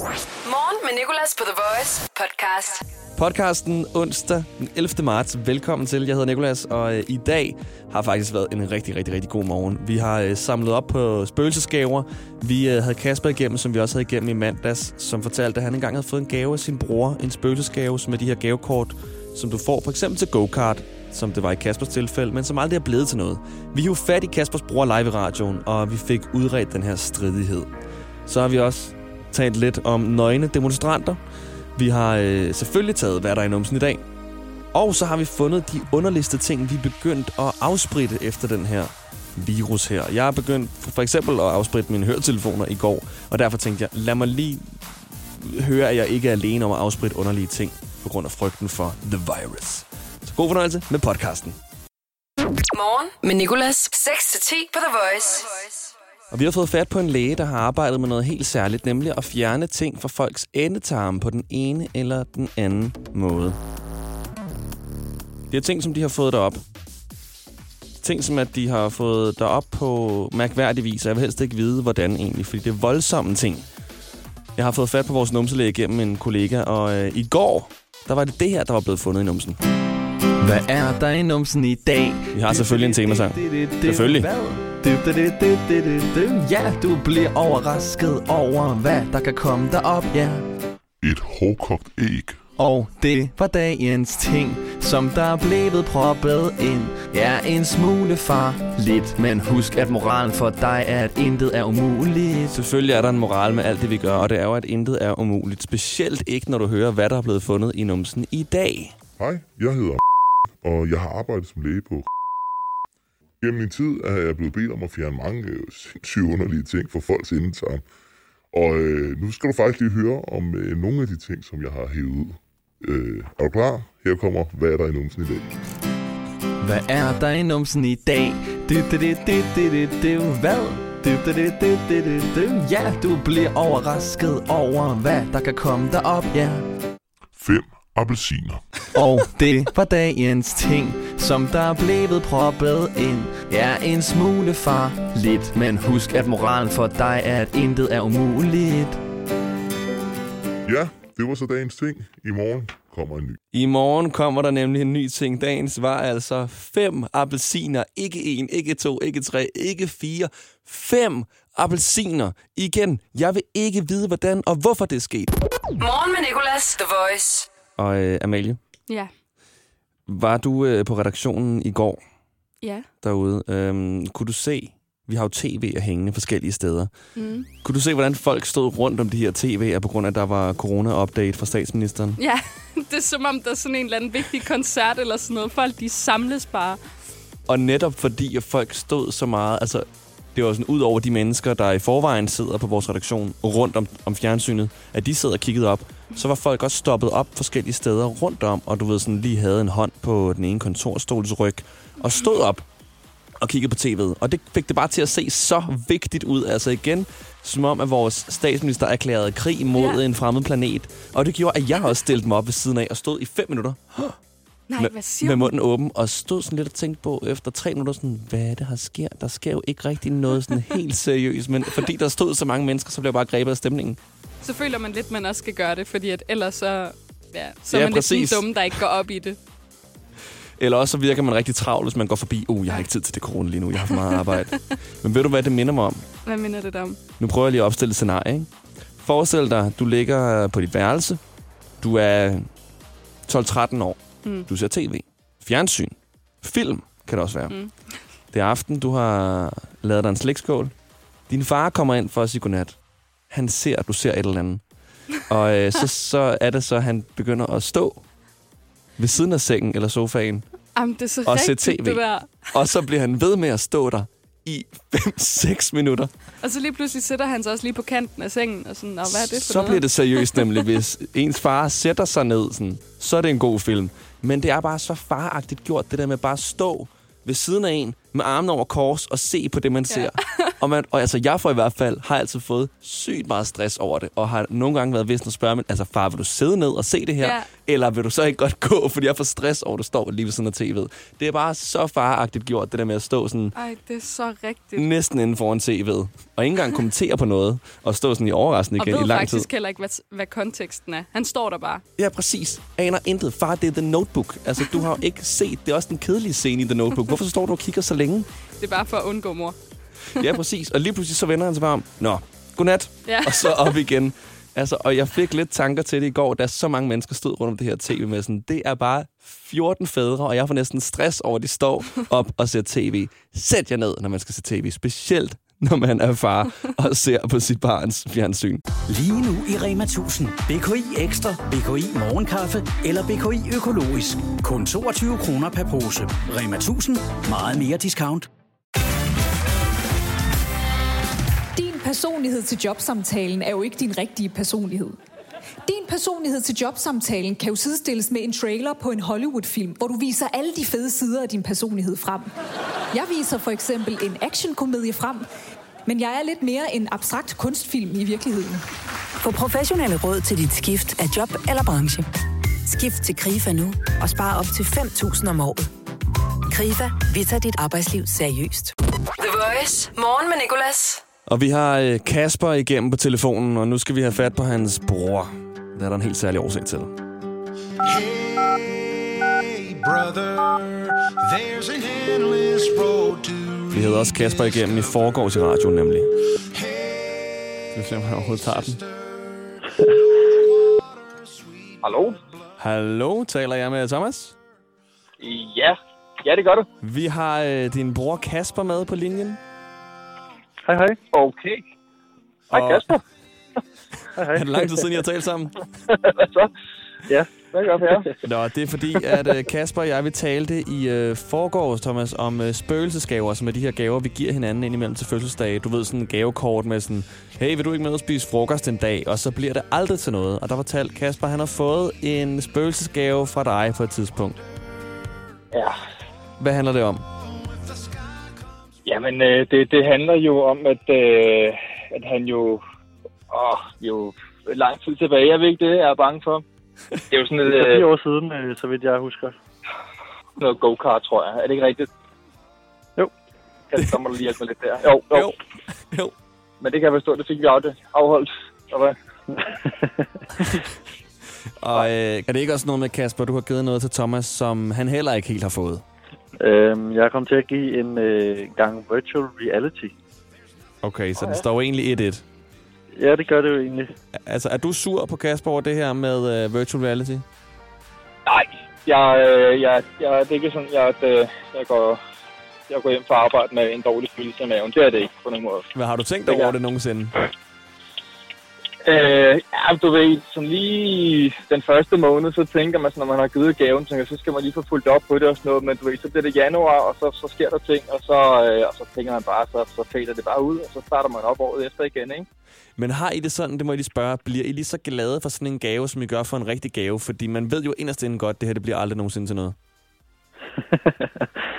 Morgen med Nicolas på The Voice podcast. Podcasten onsdag den 11. marts. Velkommen til. Jeg hedder Nikolas, og øh, i dag har faktisk været en rigtig, rigtig, rigtig god morgen. Vi har øh, samlet op på spøgelsesgaver. Vi øh, havde Kasper igennem, som vi også havde igennem i mandags, som fortalte, at han engang havde fået en gave af sin bror. En spøgelsesgave, som er de her gavekort, som du får for eksempel til go-kart, som det var i Kaspers tilfælde, men som aldrig er blevet til noget. Vi jo fat i Kaspers bror live i radioen, og vi fik udredt den her stridighed. Så har vi også talt lidt om nøgne demonstranter. Vi har øh, selvfølgelig taget, hvad der er i numsen i dag. Og så har vi fundet de underligste ting, vi er begyndt at afspritte efter den her virus her. Jeg har begyndt for eksempel at afspritte mine høretelefoner i går, og derfor tænkte jeg, lad mig lige høre, at jeg ikke er alene om at afspritte underlige ting på grund af frygten for the virus. Så god fornøjelse med podcasten. Morgen med Nicolas. 6-10 på The Voice. Og vi har fået fat på en læge, der har arbejdet med noget helt særligt, nemlig at fjerne ting fra folks endetarme på den ene eller den anden måde. Det er ting, som de har fået derop. Ting, som at de har fået derop på mærkværdig vis, og jeg vil helst ikke vide, hvordan egentlig, fordi det er voldsomme ting. Jeg har fået fat på vores numselæge gennem en kollega, og øh, i går, der var det det her, der var blevet fundet i numsen. Hvad er der i numsen i dag? Vi har selvfølgelig en temasang. Selvfølgelig. Ja, du bliver overrasket over, hvad der kan komme derop, ja. Et hårdkogt æg. Og det var dagens ting, som der er blevet proppet ind. Ja, en smule farligt, men husk, at moralen for dig er, at intet er umuligt. Selvfølgelig er der en moral med alt det, vi gør, og det er jo, at intet er umuligt. Specielt ikke, når du hører, hvad der er blevet fundet i numsen i dag. Hej, jeg hedder og jeg har arbejdet som læge på Gennem min tid er jeg blevet bedt om at fjerne mange øh, sindssygt underlige ting fra folks indetarm. Og øh, nu skal du faktisk lige høre om øh, nogle af de ting, som jeg har hævet ud. Øh, er du klar? Her kommer, hvad er der i numsen i dag? Hvad er der i numsen i dag? Du, du, du, du, du, du, du. Hvad? Du, du, du, du, du, du, du. Ja, du bliver overrasket over, hvad der kan komme derop, ja. 5 appelsiner. Og det var dagens ting, som der er blevet proppet ind. Ja, en smule farligt, men husk, at moralen for dig er, at intet er umuligt. Ja, det var så dagens ting. I morgen kommer en ny. I morgen kommer der nemlig en ny ting. Dagens var altså fem appelsiner. Ikke en, ikke to, ikke tre, ikke fire. Fem appelsiner. Igen, jeg vil ikke vide, hvordan og hvorfor det er sket. Morgen med Nicolas. The Voice. Og øh, Amalie, Ja. var du øh, på redaktionen i går Ja. derude? Øhm, kunne du se, vi har jo tv'er hængende forskellige steder. Mm. Kunne du se, hvordan folk stod rundt om de her tv'er, på grund af, at der var corona-update fra statsministeren? Ja, det er som om, der er sådan en eller anden vigtig koncert eller sådan noget. Folk, de samles bare. Og netop fordi, at folk stod så meget, altså det var sådan ud over de mennesker, der i forvejen sidder på vores redaktion rundt om, om fjernsynet, at de sidder og kiggede op, så var folk også stoppet op forskellige steder rundt om, og du ved sådan lige havde en hånd på den ene kontorstols ryg, og stod op og kiggede på tv'et. Og det fik det bare til at se så vigtigt ud. Altså igen, som om at vores statsminister erklærede krig mod Ja. en fremmed planet. Og det gjorde, at jeg også stillede mig op ved siden af og stod i fem minutter Nej, med, hvad siger med munden åben, og stod sådan lidt og tænkte på efter tre minutter, sådan, hvad er det, der sker? Der sker jo ikke rigtig noget sådan helt seriøst, men fordi der stod så mange mennesker, så blev jeg bare grebet af stemningen. Så føler man lidt, man også skal gøre det, fordi at ellers så, ja, så Ja, er man præcis. lidt den dumme, der ikke går op i det. Eller også så virker man rigtig travl, hvis man går forbi, uh, jeg har ikke tid til det corona lige nu, jeg har for meget arbejde. men ved du, hvad det minder mig om? Hvad minder det dig om? Nu prøver jeg lige at opstille et scenarie, ikke? Forestil dig, du ligger på dit værelse, du er 12-13 år, Mm. du ser tv, fjernsyn, film kan det også være. Mm. Det er aften, du har lavet dig en slikskål. Din far kommer ind for at sige godnat. Han ser, at du ser et eller andet. Og øh, så, så er det så, at han begynder at stå ved siden af sengen eller sofaen. Jamen, det er så Og se rigtigt, TV. det der. Og så bliver han ved med at stå der i 5-6 minutter. Og så lige pludselig sætter han sig også lige på kanten af sengen, og sådan, og hvad er det for så noget? bliver det seriøst nemlig, hvis ens far sætter sig ned, sådan, så er det en god film. Men det er bare så faragtigt gjort, det der med bare at stå ved siden af en, med armene over kors og se på det, man ser. Og, man, og altså, jeg får i hvert fald, har altid fået sygt meget stress over det, og har nogle gange været vist at spørge mig, altså far, vil du sidde ned og se det her, Ja. eller vil du så ikke godt gå, fordi jeg får stress over, at du står lige ved sådan af tv'et. Det er bare så faragtigt gjort, det der med at stå sådan Ej, det er så rigtigt. næsten inden foran tv'et, og ikke engang kommentere på noget, og stå sådan i overraskende Og igen i ved lang tid. faktisk heller ikke, hvad, hvad konteksten er. Han står der bare. Ja, præcis. Aner intet. Far, det er The Notebook. Altså, du har jo ikke set. Det er også den kedelige scene i The Notebook. Hvorfor står du og kigger så længe? Det er bare for at undgå mor. Ja, præcis. Og lige pludselig så vender han sig bare om. Nå, godnat. Ja. Og så op igen. Altså, og jeg fik lidt tanker til det i går, da så mange mennesker stod rundt om det her tv med sådan, det er bare 14 fædre, og jeg får næsten stress over, at de står op og ser tv. Sæt jer ned, når man skal se tv. Specielt, når man er far og ser på sit barns fjernsyn. Lige nu i Rema 1000. BKI Ekstra, BKI Morgenkaffe eller BKI Økologisk. Kun 22 kroner per pose. Rema 1000. Meget mere discount. Personlighed til jobsamtalen er jo ikke din rigtige personlighed. Din personlighed til jobsamtalen kan jo sidestilles med en trailer på en Hollywood-film, hvor du viser alle de fede sider af din personlighed frem. Jeg viser for eksempel en actionkomedie frem, men jeg er lidt mere en abstrakt kunstfilm i virkeligheden. Få professionelle råd til dit skift af job eller branche. Skift til KRIFA nu og spare op til 5.000 om året. KRIFA, vi tager dit arbejdsliv seriøst. The Voice. Morgen med Nicolas. Og vi har øh, Kasper igennem på telefonen, og nu skal vi have fat på hans bror. Det er der en helt særlig årsag til. Hey, brother, there's an endless road to Vi havde også Kasper igennem i forgårs i radioen nemlig. Vi se, om han overhovedet tager den. Hallo? Hallo, taler jeg med Thomas? Ja, ja det gør du. Vi har øh, din bror Kasper med på linjen. Hej, hej. Okay. Hej, Og- Kasper. hej, hej. Er det lang tid siden, I har talt sammen? Hvad så? Ja, hvad gør jeg? Nå, det er fordi, at øh, Kasper og jeg, vi talte i øh, forgårs, Thomas, om øh, spøgelsesgaver, som er de her gaver, vi giver hinanden indimellem til fødselsdage. Du ved, sådan en gavekort med sådan, hey, vil du ikke med at spise frokost en dag? Og så bliver det aldrig til noget. Og der fortalte Kasper, han har fået en spøgelsesgave fra dig på et tidspunkt. Ja. Hvad handler det om? Jamen, øh, det, det handler jo om, at, øh, at han jo... Åh, jo lang tid tilbage, jeg ved ikke det, jeg er bange for. Det er jo sådan et, Det er øh, fire år siden, øh, så vidt jeg husker. noget go-kart, tror jeg. Er det ikke rigtigt? Jo. Ja, så må du lige hjælpe mig lidt der. Jo, jo. Jo. Jo. Men det kan jeg forstå, det fik vi af- afholdt. Og hvad? Og øh, er det ikke også noget med, Kasper, du har givet noget til Thomas, som han heller ikke helt har fået? Øhm, jeg kom til at give en øh, gang virtual reality. Okay, så det står jo egentlig 1-1. Ja, det gør det jo egentlig. Altså, er du sur på Kasper over det her med øh, virtual reality? Nej, jeg, øh, jeg, jeg, det er ikke sådan, jeg, at, øh, jeg, går, jeg går hjem fra arbejde med en dårlig følelse i maven. Det er det ikke på nogen måde. Hvad har du tænkt Det over det nogensinde? Øh, ja, du ved, sådan lige den første måned, så tænker man, sådan, når man har givet gaven, tænker, så skal man lige få fulgt op på det og sådan noget, men du ved, så bliver det januar, og så, så sker der ting, og så, øh, og så tænker man bare, så, så fader det bare ud, og så starter man op året efter igen, ikke? Men har I det sådan, det må I lige spørge, bliver I lige så glade for sådan en gave, som I gør for en rigtig gave? Fordi man ved jo inderst inden godt, det her det bliver aldrig nogensinde til noget.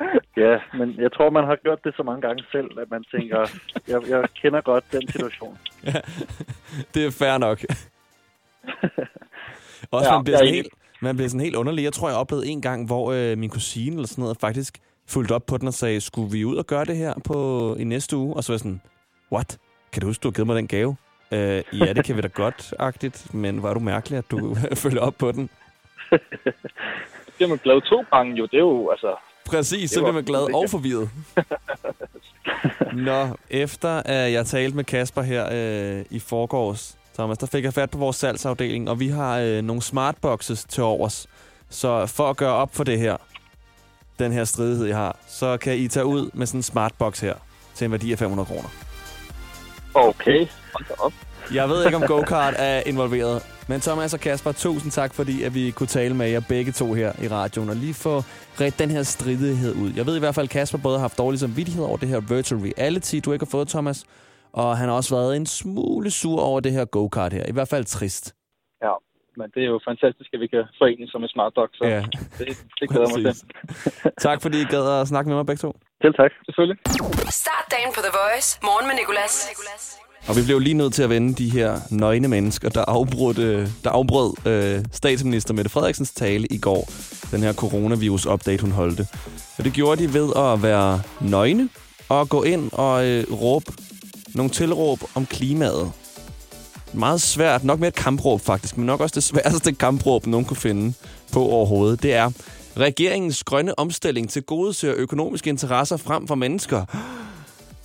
Ja, men jeg tror, man har gjort det så mange gange selv, at man tænker, jeg, jeg kender godt den situation. Det er fair nok. Også Ja, man, bliver er sådan helt, man bliver sådan helt underlig. Jeg tror, jeg oplevede en gang, hvor øh, min kusine eller sådan noget faktisk fulgte op på den og sagde, skulle vi ud og gøre det her på i næste uge? Og så var jeg sådan, what? Kan du huske, du har givet mig den gave? Øh, ja, det kan vi da godt-agtigt, men var du mærkelig, at du følger op på den? Det er man glad to gange jo, det er jo, altså... Præcis, så bliver man glad og forvirret. Nå, efter at jeg talte med Kasper her øh, i forgårs, Thomas, der fik jeg fat på vores salgsafdeling, og vi har øh, nogle smartboxes til overs. Så for at gøre op for det her, den her stridighed, I har, så kan I tage ud med sådan en smartbox her til en værdi af 500 kroner. Okay, hold op. Jeg ved ikke, om go-kart er involveret. Men Thomas og Kasper, tusind tak, fordi at vi kunne tale med jer begge to her i radioen, og lige få ret den her stridighed ud. Jeg ved i hvert fald, at Kasper både har haft dårlig samvittighed over det her virtual reality, du ikke har fået, Thomas, og han har også været en smule sur over det her go-kart her. I hvert fald trist. Ja, Men det er jo fantastisk, at vi kan forene som en smart dog, så Ja. det, det glæder mig til. Tak fordi I gad at snakke med mig begge to. Selv tak. Selvfølgelig. Start dagen på The Voice. Morgen med Nicolas. Og vi blev lige nødt til at vende de her nøgne mennesker, der, afbrød, øh, der afbrød øh, statsminister Mette Frederiksens tale i går. Den her coronavirus-update, hun holdte. Og det gjorde de ved at være nøgne og gå ind og øh, råbe nogle tilråb om klimaet. Meget svært, nok mere et kampråb faktisk, men nok også det sværeste kampråb, nogen kunne finde på overhovedet. Det er regeringens grønne omstilling til gode økonomiske interesser frem for mennesker.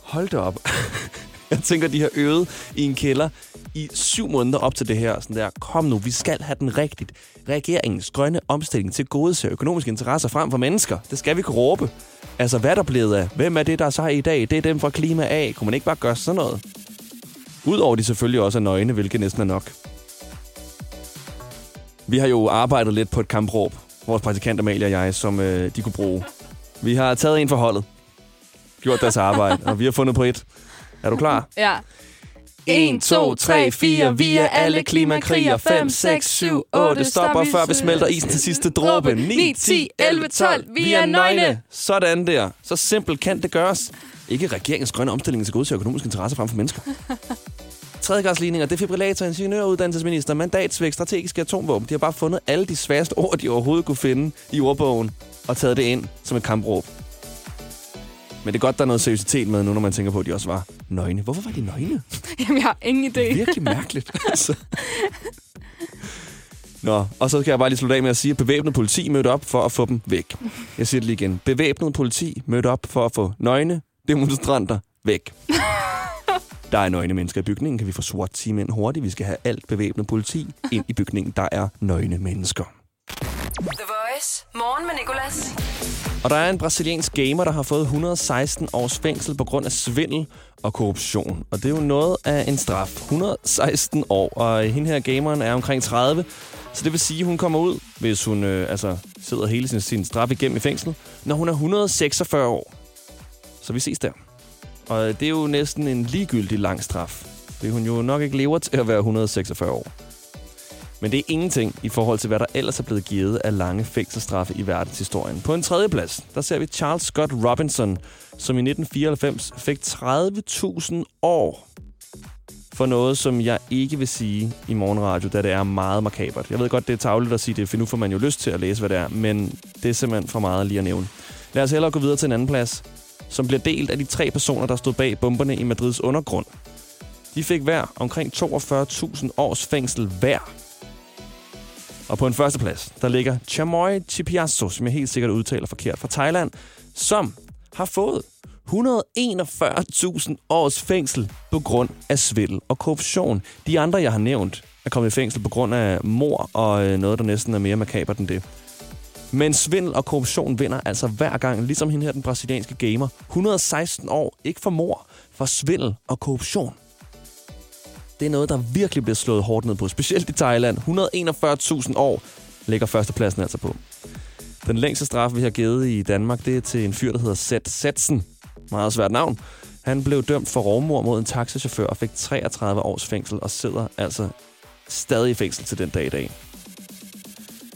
Hold da op. Jeg tænker, de har øvet i en kælder i syv måneder op til det her. Sådan der, kom nu, vi skal have den rigtigt. Regeringens grønne omstilling til gode ser økonomiske interesser frem for mennesker. Det skal vi kunne råbe. Altså, hvad er der blevet af? Hvem er det, der er sej i dag? Det er dem fra Klima A. Kunne man ikke bare gøre sådan noget? Udover de selvfølgelig også er nøgne, hvilket næsten er nok. Vi har jo arbejdet lidt på et kampråb, vores praktikant Amalie og jeg, som øh, de kunne bruge. Vi har taget en for holdet, gjort deres arbejde, og vi har fundet på et. Er du klar? Ja. 1, 2, 3, 4, vi er alle klimakriger. 5, 6, 7, 8, stopper før vi smelter isen til sidste dråbe. 9, 10, 11, 12, vi er nøgne. Sådan der. Så simpelt kan det gøres. Ikke regeringens grønne omstilling til gode til økonomiske interesser frem for mennesker. Tredjegradsligninger, defibrillator, ingeniøruddannelsesminister, mandatsvæk, strategiske atomvåben. De har bare fundet alle de sværeste ord, de overhovedet kunne finde i ordbogen, og taget det ind som et kampråb. Men det er godt, der er noget seriøsitet med nu, når man tænker på, at de også var nøgne. Hvorfor var de nøgne? Jamen, jeg har ingen idé. Virkelig mærkeligt. altså. Nå, og så kan jeg bare lige slutte af med at sige, at bevæbnet politi mødte op for at få dem væk. Jeg siger det lige igen. Bevæbnet politi mødte op for at få nøgne demonstranter væk. Der er nøgne mennesker i bygningen. Kan vi få sort team ind hurtigt? Vi skal have alt bevæbnet politi ind i bygningen. Der er nøgne mennesker. Morgen med Nicolas. Og der er en brasiliansk gamer, der har fået 116 års fængsel på grund af svindel og korruption. Og det er jo noget af en straf. 116 år, og hende her gameren er omkring 30. Så det vil sige, at hun kommer ud, hvis hun øh, altså, sidder hele sin, sin straf igennem i fængsel, når hun er 146 år. Så vi ses der. Og det er jo næsten en ligegyldig lang straf. Det hun jo nok ikke lever til at være 146 år. Men det er ingenting i forhold til, hvad der ellers er blevet givet af lange fængselsstraffe i verdenshistorien. På en tredje plads, der ser vi Charles Scott Robinson, som i 1994 fik 30.000 år for noget, som jeg ikke vil sige i morgenradio, da det er meget makabert. Jeg ved godt, det er tavligt at sige det, for nu får man jo lyst til at læse, hvad det er, men det er simpelthen for meget lige at nævne. Lad os hellere gå videre til en anden plads, som bliver delt af de tre personer, der stod bag bomberne i Madrids undergrund. De fik hver omkring 42.000 års fængsel hver. Og på en første plads, der ligger Chamoy Chipiasso, som jeg helt sikkert udtaler forkert, fra Thailand, som har fået 141.000 års fængsel på grund af svindel og korruption. De andre, jeg har nævnt, er kommet i fængsel på grund af mor og øh, noget, der næsten er mere makabert end det. Men svindel og korruption vinder altså hver gang, ligesom hende her, den brasilianske gamer. 116 år, ikke for mor, for svindel og korruption. Det er noget, der virkelig bliver slået hårdt ned på, specielt i Thailand. 141.000 år ligger førstepladsen altså på. Den længste straf, vi har givet i Danmark, det er til en fyr, der hedder Seth Setsen. Meget svært navn. Han blev dømt for rovmord mod en taxachauffør og fik 33 års fængsel og sidder altså stadig i fængsel til den dag i dag.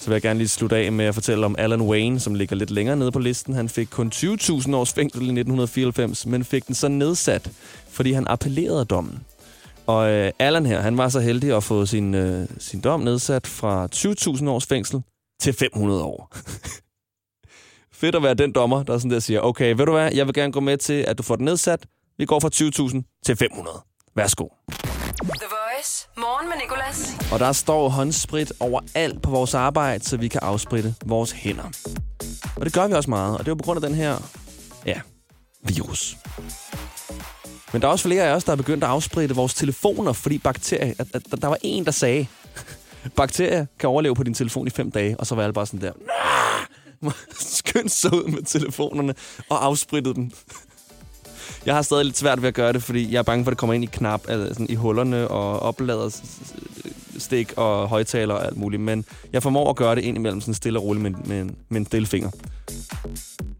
Så vil jeg gerne lige slutte af med at fortælle om Alan Wayne, som ligger lidt længere nede på listen. Han fik kun 20.000 års fængsel i 1994, men fik den så nedsat, fordi han appellerede dommen. Og øh, Allan her, han var så heldig at få sin, øh, sin dom nedsat fra 20.000 års fængsel til 500 år. Fedt at være den dommer, der sådan der siger, okay, ved du hvad, jeg vil gerne gå med til, at du får den nedsat. Vi går fra 20.000 til 500. Værsgo. The Voice. Morgen med Nicolas. Og der står håndsprit overalt på vores arbejde, så vi kan afspritte vores hænder. Og det gør vi også meget, og det er på grund af den her, ja, virus. Men der er også flere af os, der er begyndt at afspritte vores telefoner, fordi bakterier... At, at, at der var en, der sagde, bakterier kan overleve på din telefon i fem dage, og så var alle bare sådan der, "Nah!" så ud med telefonerne og afsprittede dem. Jeg har stadig lidt svært ved at gøre det, fordi jeg er bange for, at det kommer ind i knap, altså sådan i hullerne og oplader stik og højtaler og alt muligt. Men jeg formår at gøre det ind imellem sådan stille og roligt med, med, med en stille finger.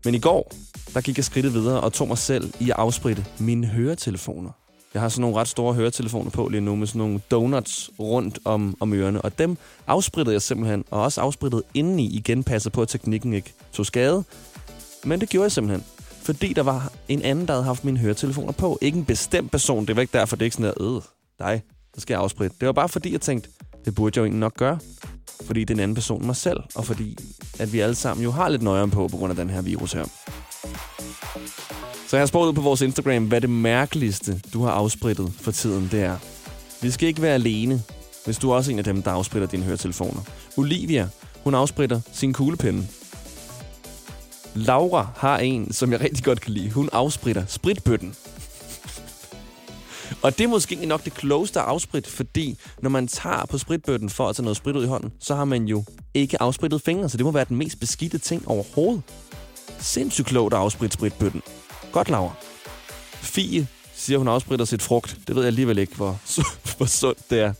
Men i går, der gik jeg skridtet videre og tog mig selv i at afspritte mine høretelefoner. Jeg har sådan nogle ret store høretelefoner på lige nu, med sådan nogle donuts rundt om, om ørerne. Og dem afsprittede jeg simpelthen, og også afsprittede indeni igen, passet på, at teknikken ikke tog skade. Men det gjorde jeg simpelthen. Fordi der var en anden, der havde haft mine høretelefoner på. Ikke en bestemt person. Det var ikke derfor, det er ikke sådan der, øh, dig, så skal jeg afspritte. Det var bare fordi, jeg tænkte, det burde jeg jo egentlig nok gøre. Fordi den anden person mig selv, og fordi at vi alle sammen jo har lidt nøjere på, på grund af den her virus her. Så jeg har spurgt ud på vores Instagram, hvad det mærkeligste, du har afsprittet for tiden, det er. Vi skal ikke være alene, hvis du er også en af dem, der afspritter dine høretelefoner. Olivia, hun afspritter sin kuglepinde. Laura har en, som jeg rigtig godt kan lide. Hun afspritter spritbøtten. Og det er måske nok det klogeste afsprit, fordi når man tager på spritbøtten for at tage noget sprit ud i hånden, så har man jo ikke afsprittet fingre, så det må være den mest beskidte ting overhovedet. Sindssygt klogt at afspritte spritbøtten. Godt, Laura. Fie siger, hun afspritter sit frugt. Det ved jeg alligevel ikke, hvor, hvor sundt det er.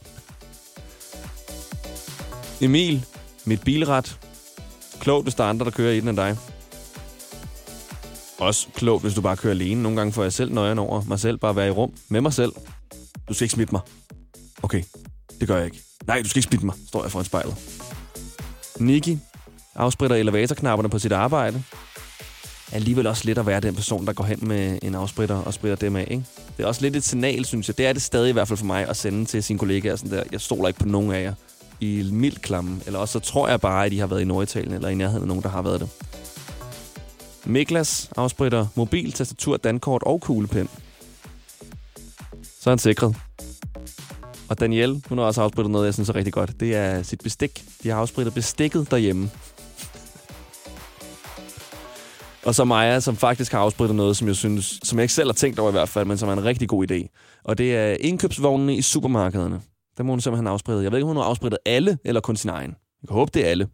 Emil, mit bilret. Klogt, hvis der er andre, der kører i den end dig. Også klogt, hvis du bare kører alene. Nogle gange får jeg selv nøjen over mig selv. Bare være i rum med mig selv. Du skal ikke smitte mig. Okay, det gør jeg ikke. Nej, du skal ikke smitte mig, står jeg foran spejlet. Nikki afspritter elevatorknapperne på sit arbejde. Alligevel også lidt at være den person, der går hen med en afspritter og spritter dem af. Ikke? Det er også lidt et signal, synes jeg. Det er det stadig i hvert fald for mig at sende til sine kollegaer. Sådan der. Jeg stoler ikke på nogen af jer i mild klamme. Eller også så tror jeg bare, at de har været i Norditalien eller i nærheden af nogen, der har været det. Miklas afspritter mobil, tastatur, dankort og kuglepen. Så er han sikret. Og Danielle, hun har også afsprittet noget, jeg synes er rigtig godt. Det er sit bestik. De har afsprittet bestikket derhjemme. Og så Maja, som faktisk har afsprittet noget, som jeg synes, som jeg ikke selv har tænkt over i hvert fald, men som er en rigtig god idé. Og det er indkøbsvognene i supermarkederne. Der må hun simpelthen have afsprittet. Jeg ved ikke, om hun har afsprittet alle, eller kun sin egen. Jeg håber, det er alle.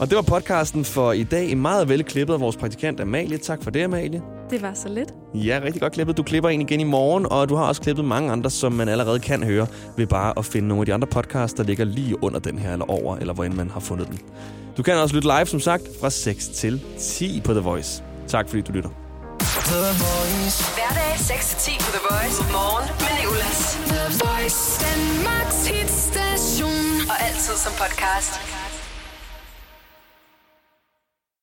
Og det var podcasten for i dag. Meget velklippet af vores praktikant Amalie. Tak for det, Amalie. Det var så lidt. Ja, rigtig godt klippet. Du klipper en igen i morgen, og du har også klippet mange andre, som man allerede kan høre, ved bare at finde nogle af de andre podcasts, der ligger lige under den her, eller over, eller hvor end man har fundet den. Du kan også lytte live, som sagt, fra 6 til 10 på The Voice. Tak fordi du lytter. The Voice. Hverdag 6-10 på The Voice. Morgen med Nicolas. The Voice. Danmarks hitstation. Og altid som podcast.